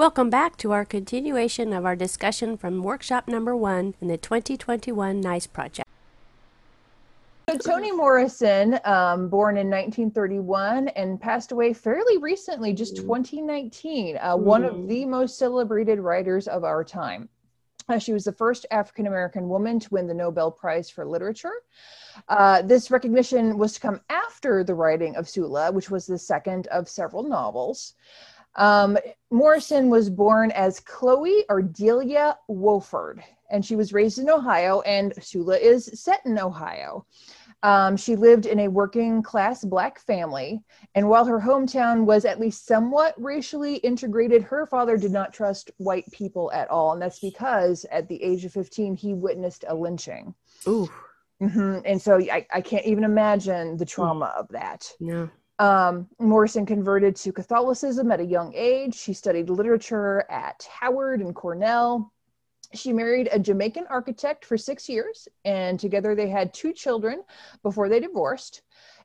Welcome back to our continuation of our discussion from workshop number one in the 2021 NICE project. So Toni Morrison, um, born in 1931 and passed away fairly recently, just 2019, uh, one of the most celebrated writers of our time. Uh, she was the first African American woman to win the Nobel Prize for Literature. Uh, this recognition was to come after the writing of Sula, which was the second of several novels. Um, Morrison was born as Chloe Ardelia Wofford, and she was raised in Ohio, and Sula is set in Ohio. Um, she lived in a working class black family, and while her hometown was at least somewhat racially integrated, her father did not trust white people at all. And that's because at the age of 15, he witnessed a lynching. Ooh. hmm And so I, I can't even imagine the trauma of that. No. Um, Morrison converted to Catholicism at a young age. She studied literature at Howard and Cornell. She married a Jamaican architect for six years, and together they had two children before they divorced.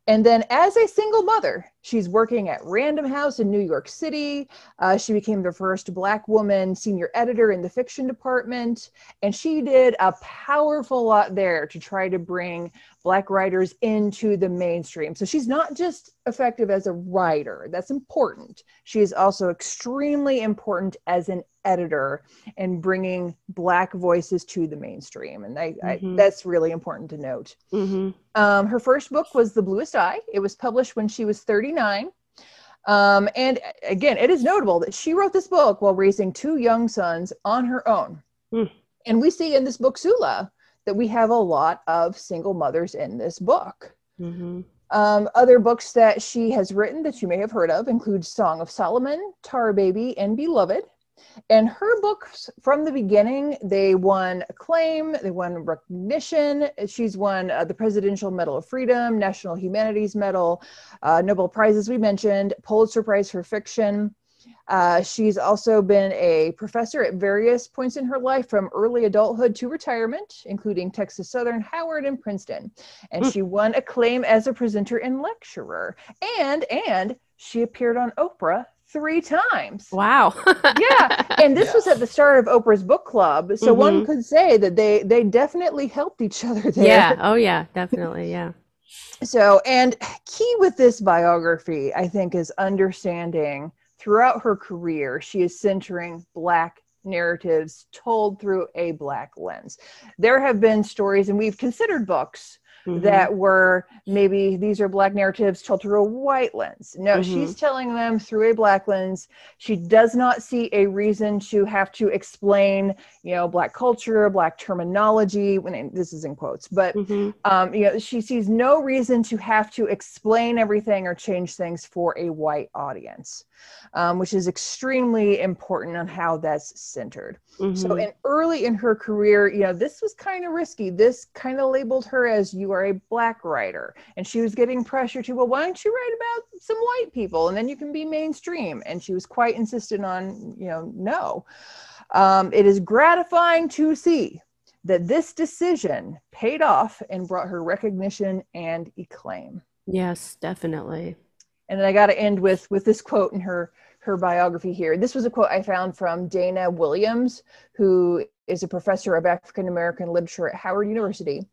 And then, as a single mother, she's working at Random House in New York City. Uh, she became the first Black woman senior editor in the fiction department. And she did a powerful lot there to try to bring Black writers into the mainstream. So she's not just effective as a writer, that's important. She is also extremely important as an editor and bringing Black voices to the mainstream. And I, Mhm. I, that's really important to note. hmm Um, her first book was The Bluest Eye. It was published when she was 39. Um, and again, it is notable that she wrote this book while raising two young sons on her own. Hmm. And we see in this book, Sula, that we have a lot of single mothers in this book. hmm Um, other books that she has written that you may have heard of include Song of Solomon, Tar Baby, and Beloved. And her books from the beginning, they won acclaim, they won recognition. She's won uh, the Presidential Medal of Freedom, National Humanities Medal, uh, Nobel Prizes, we mentioned, Pulitzer Prize for Fiction. Uh, she's also been a professor at various points in her life from early adulthood to retirement, including Texas Southern, Howard, and Princeton. And she won acclaim as a presenter and lecturer. And and she appeared on Oprah three times. Wow. Yeah, and this was at the start of Oprah's book club, so one Mhm. could say that they they definitely helped each other there. yeah. Oh, yeah. Definitely. Yeah. So, and key with this biography, I think, is understanding throughout her career, she is centering Black narratives told through a Black lens. There have been stories, and we've considered books Mhm. that were maybe these are Black narratives told through a white lens. No, Mhm. she's telling them through a Black lens. She does not see a reason to have to explain, you know, Black culture, Black terminology. When this is in quotes, but Mhm. um, you know, she sees no reason to have to explain everything or change things for a white audience, um, which is extremely important on how that's centered. So, Mhm. in early in her career, you know, this was kind of risky. This kind of labeled her as you are a black writer, and she was getting pressure to, well, why don't you write about some white people, and then you can be mainstream. And she was quite insistent on, you know, no. Um, it is gratifying to see that this decision paid off and brought her recognition and acclaim. Yes, definitely. And then I got to end with with this quote in her her biography here. This was a quote I found from Dana Williams, who is a professor of African American literature at Howard University.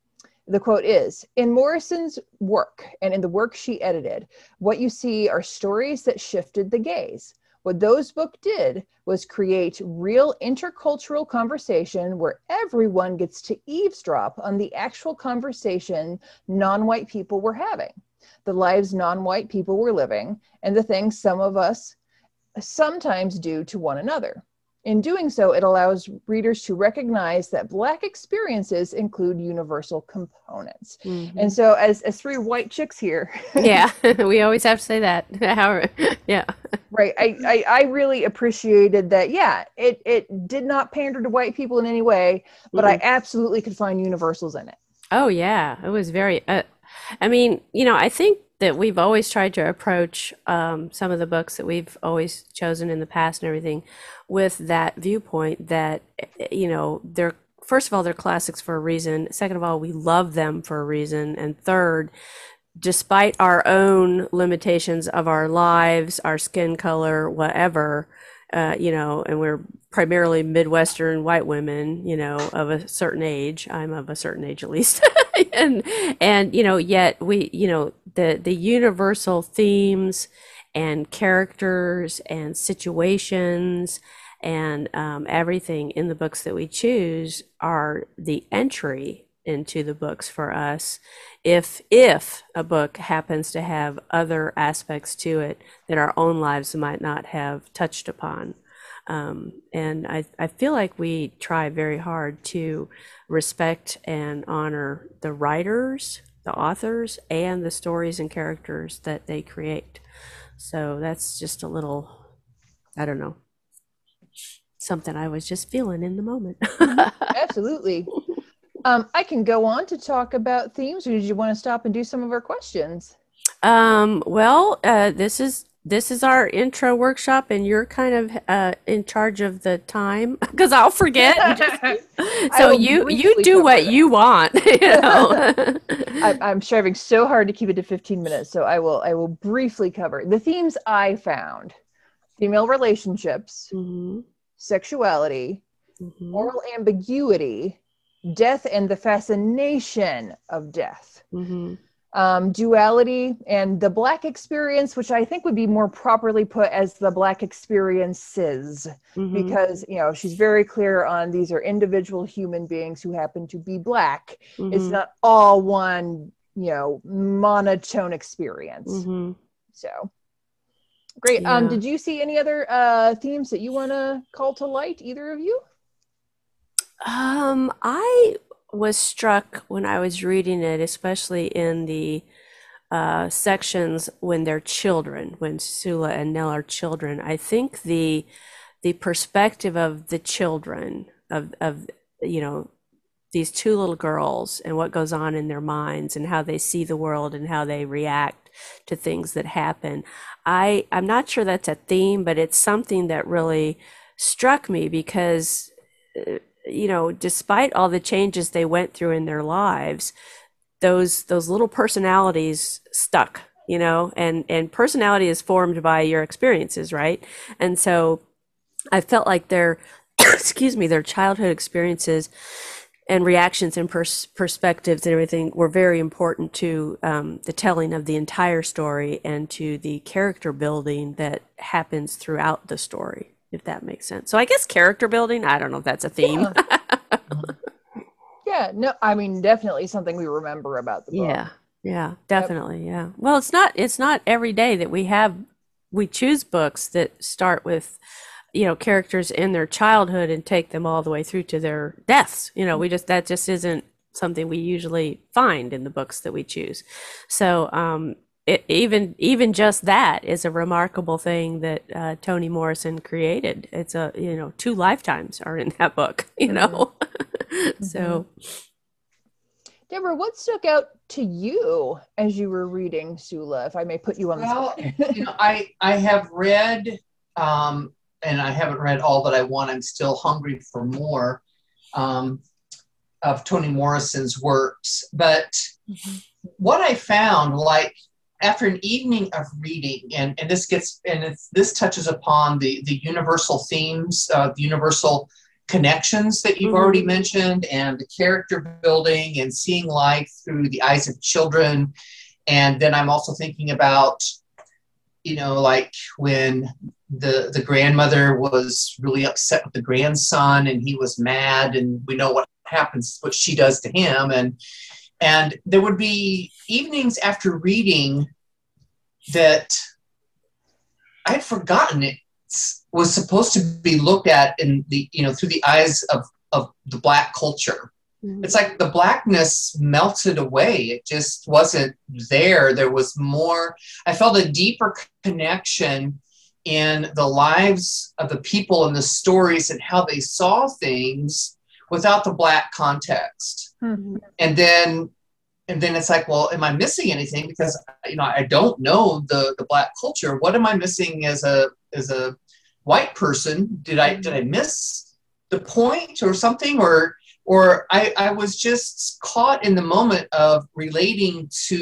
The quote is In Morrison's work and in the work she edited, what you see are stories that shifted the gaze. What those books did was create real intercultural conversation where everyone gets to eavesdrop on the actual conversation non white people were having, the lives non white people were living, and the things some of us sometimes do to one another. In doing so, it allows readers to recognize that Black experiences include universal components. Mhm. And so, as, as three white chicks here, yeah, we always have to say that. Yeah. right, I, I, I really appreciated that. Yeah, it, it did not pander to white people in any way, but I absolutely could find universals in it. Oh yeah, it was very. Uh, I mean, you know, I think that we've always tried to approach um, some of the books that we've always chosen in the past and everything with that viewpoint that eh, you know they're first of all they're classics for a reason. Second of all, we love them for a reason, and third, despite our own limitations of our lives, our skin color, whatever. uh, you know, and we're primarily Midwestern white women, you know, of a certain age. I'm of a certain age at least. and and you know, yet we, you know, the the universal themes and characters and situations and um, everything in the books that we choose are the entry into the books for us. If if a book happens to have other aspects to it that our own lives might not have touched upon um, and I, I feel like we try very hard to respect and honor the writers the authors and the stories and characters that they create so that's just a little i don't know something i was just feeling in the moment Absolutely. Um, I can go on to talk about themes, or did you want to stop and do some of our questions? Um, well, uh, this is this is our intro workshop, and you're kind of uh, in charge of the time because I'll forget. just- so you you do what that. you want. You know. I, I'm striving so hard to keep it to 15 minutes, so I will I will briefly cover the themes I found: female relationships, Mhm, sexuality, mhm, moral ambiguity, death and the fascination of death, mhm, um, duality, and the black experience, which I think would be more properly put as the black experiences, mhm, because you know she's very clear on these are individual human beings who happen to be black. It's mhm, not all one, you know, monotone experience. mhm. So. Great. Um, did you see any other uh, themes that you want to call to light, either of you? Um, I was struck when I was reading it, especially in the uh, sections when they're children, when Sula and Nell are children. I think the the perspective of the children of of you know these two little girls and what goes on in their minds and how they see the world and how they react to things that happen. I I'm not sure that's a theme, but it's something that really struck me because uh, you know, despite all the changes they went through in their lives, those those little personalities stuck, you know, and and personality is formed by your experiences, right? And so I felt like their excuse me, their childhood experiences and reactions and pers- perspectives and everything were very important to um, the telling of the entire story and to the character building that happens throughout the story, if that makes sense. So I guess character building, I don't know if that's a theme. Yeah, no, I mean, definitely something we remember about the book. Yeah, yeah, definitely, yeah. Well, it's not it's not every day that we have we choose books that start with you know characters in their childhood and take them all the way through to their deaths. You know, we just that just isn't something we usually find in the books that we choose. So, um it, even even just that is a remarkable thing that uh, Toni Morrison created. It's a you know two lifetimes are in that book. You know, so Deborah, what stuck out to you as you were reading Sula, if I may put you on the Well, spot? you know, I I have read, um, and I haven't read all that I want. I'm still hungry for more um, of Toni Morrison's works. But what I found, like after an evening of reading, and and this gets and it's, this touches upon the the universal themes, uh, the universal connections that you've Mhm. already mentioned, and the character building and seeing life through the eyes of children. And then I'm also thinking about you know, like when the the grandmother was really upset with the grandson and he was mad and we know what happens what she does to him and and there would be evenings after reading that I'd forgotten it was supposed to be looked at in the you know through the eyes of of the black culture. Mhm. it's like the blackness melted away. It just wasn't there. There was more. I felt a deeper connection in the lives of the people and the stories and how they saw things without the black context Mhm. and then and then it's like well am i missing anything because you know i don't know the the black culture what am i missing as a as a white person did i did i miss the point or something or or i i was just caught in the moment of relating to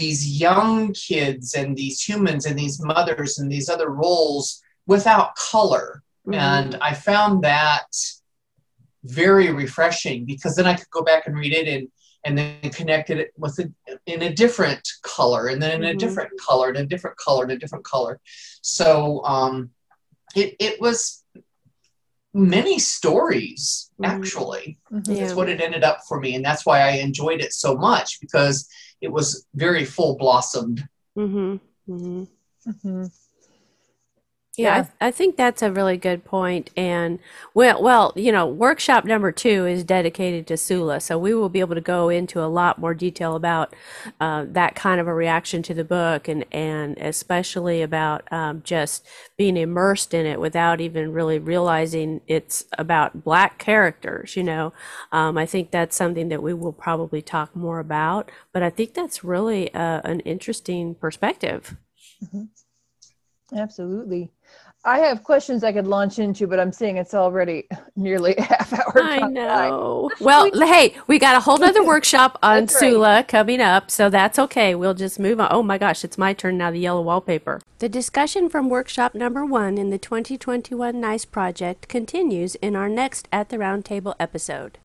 these young kids and these humans and these mothers and these other roles without color. Mhm. And I found that very refreshing because then I could go back and read it and and then connect it with a, in a different color and then in a Mhm. different color and a different color and a different color. So um, it it was many stories Mhm. actually. Mhm. Yeah. That's what it ended up for me, and that's why I enjoyed it so much because it was very full blossomed. mm-hmm. Mhm. Yeah, Yeah. I, I think that's a really good point. And well, well, you know, workshop number two is dedicated to Sula, so we will be able to go into a lot more detail about uh, that kind of a reaction to the book, and and especially about um, just being immersed in it without even really realizing it's about black characters. You know, um, I think that's something that we will probably talk more about. But I think that's really uh, an interesting perspective. Absolutely. I have questions I could launch into, but I'm seeing it's already nearly a half hour. I know. Well, hey, we got a whole nother workshop on That's right. Sula coming up, so that's okay. We'll just move on. Oh my gosh, it's my turn now, the yellow wallpaper. The discussion from workshop number one in the 2021 NICE project continues in our next At the Roundtable episode.